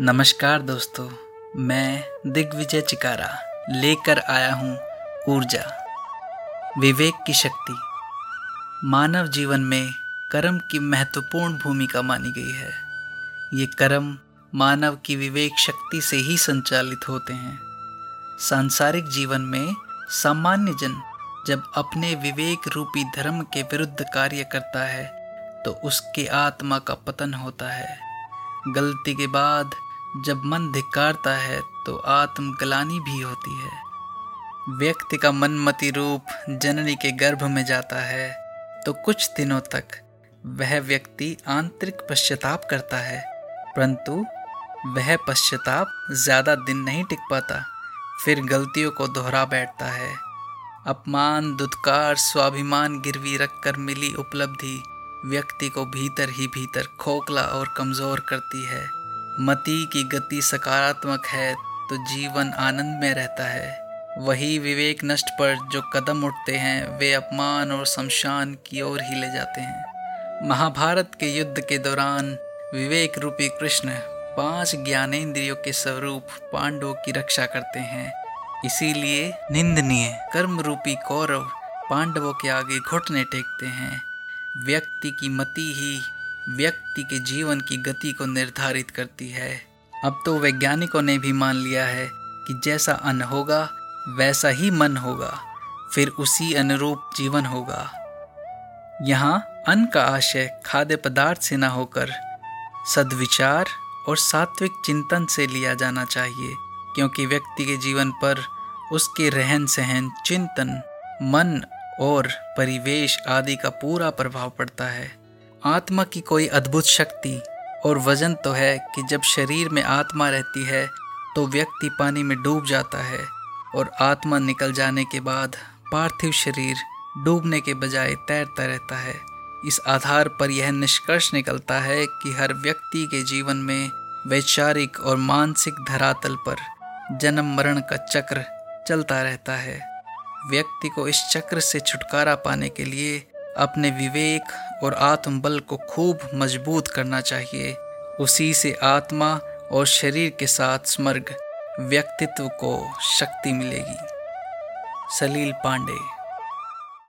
नमस्कार दोस्तों, मैं दिग्विजय चिकारा लेकर आया हूँ ऊर्जा, विवेक की शक्ति। मानव जीवन में कर्म की महत्वपूर्ण भूमिका मानी गई है। ये कर्म मानव की विवेक शक्ति से ही संचालित होते हैं। सांसारिक जीवन में सामान्य जन जब अपने विवेक रूपी धर्म के विरुद्ध कार्य करता है तो उसके आत्मा का पतन होता है। गलती के बाद जब मन धिकारता है तो आत्मगलानी भी होती है। व्यक्ति का मनमति रूप जननी के गर्भ में जाता है तो कुछ दिनों तक वह व्यक्ति आंतरिक पश्चाताप करता है, परंतु वह पश्चाताप ज़्यादा दिन नहीं टिक पाता, फिर गलतियों को दोहरा बैठता है। अपमान, दुत्कार, स्वाभिमान गिरवी रखकर मिली उपलब्धि व्यक्ति को भीतर ही भीतर खोखला और कमज़ोर करती है। मति की गति सकारात्मक है तो जीवन आनंद में रहता है। वही विवेक नष्ट पर जो कदम उठते हैं, वे अपमान और शमशान की ओर ही ले जाते हैं। महाभारत के युद्ध के दौरान विवेक रूपी कृष्ण पाँच ज्ञानेन्द्रियों के स्वरूप पांडवों की रक्षा करते हैं। इसीलिए निंदनीय कर्म रूपी कौरव पांडवों के आगे घुटने टेकते हैं। व्यक्ति की मति ही व्यक्ति के जीवन की गति को निर्धारित करती है। अब तो वैज्ञानिकों ने भी मान लिया है कि जैसा अन्न होगा, वैसा ही मन होगा, फिर उसी अनुरूप जीवन होगा। यहाँ अन्न का आशय खाद्य पदार्थ से न होकर सद्विचार और सात्विक चिंतन से लिया जाना चाहिए, क्योंकि व्यक्ति के जीवन पर उसके रहन सहन चिंतन, मन और परिवेश आदि का पूरा प्रभाव पड़ता है। आत्मा की कोई अद्भुत शक्ति और वज़न तो है कि जब शरीर में आत्मा रहती है तो व्यक्ति पानी में डूब जाता है और आत्मा निकल जाने के बाद पार्थिव शरीर डूबने के बजाय तैरता रहता है। इस आधार पर यह निष्कर्ष निकलता है कि हर व्यक्ति के जीवन में वैचारिक और मानसिक धरातल पर जन्म मरण का चक्र चलता रहता है। व्यक्ति को इस चक्र से छुटकारा पाने के लिए अपने विवेक और आत्मबल को खूब मज़बूत करना चाहिए। उसी से आत्मा और शरीर के साथ स्मर्ग, व्यक्तित्व को शक्ति मिलेगी। सलील पांडे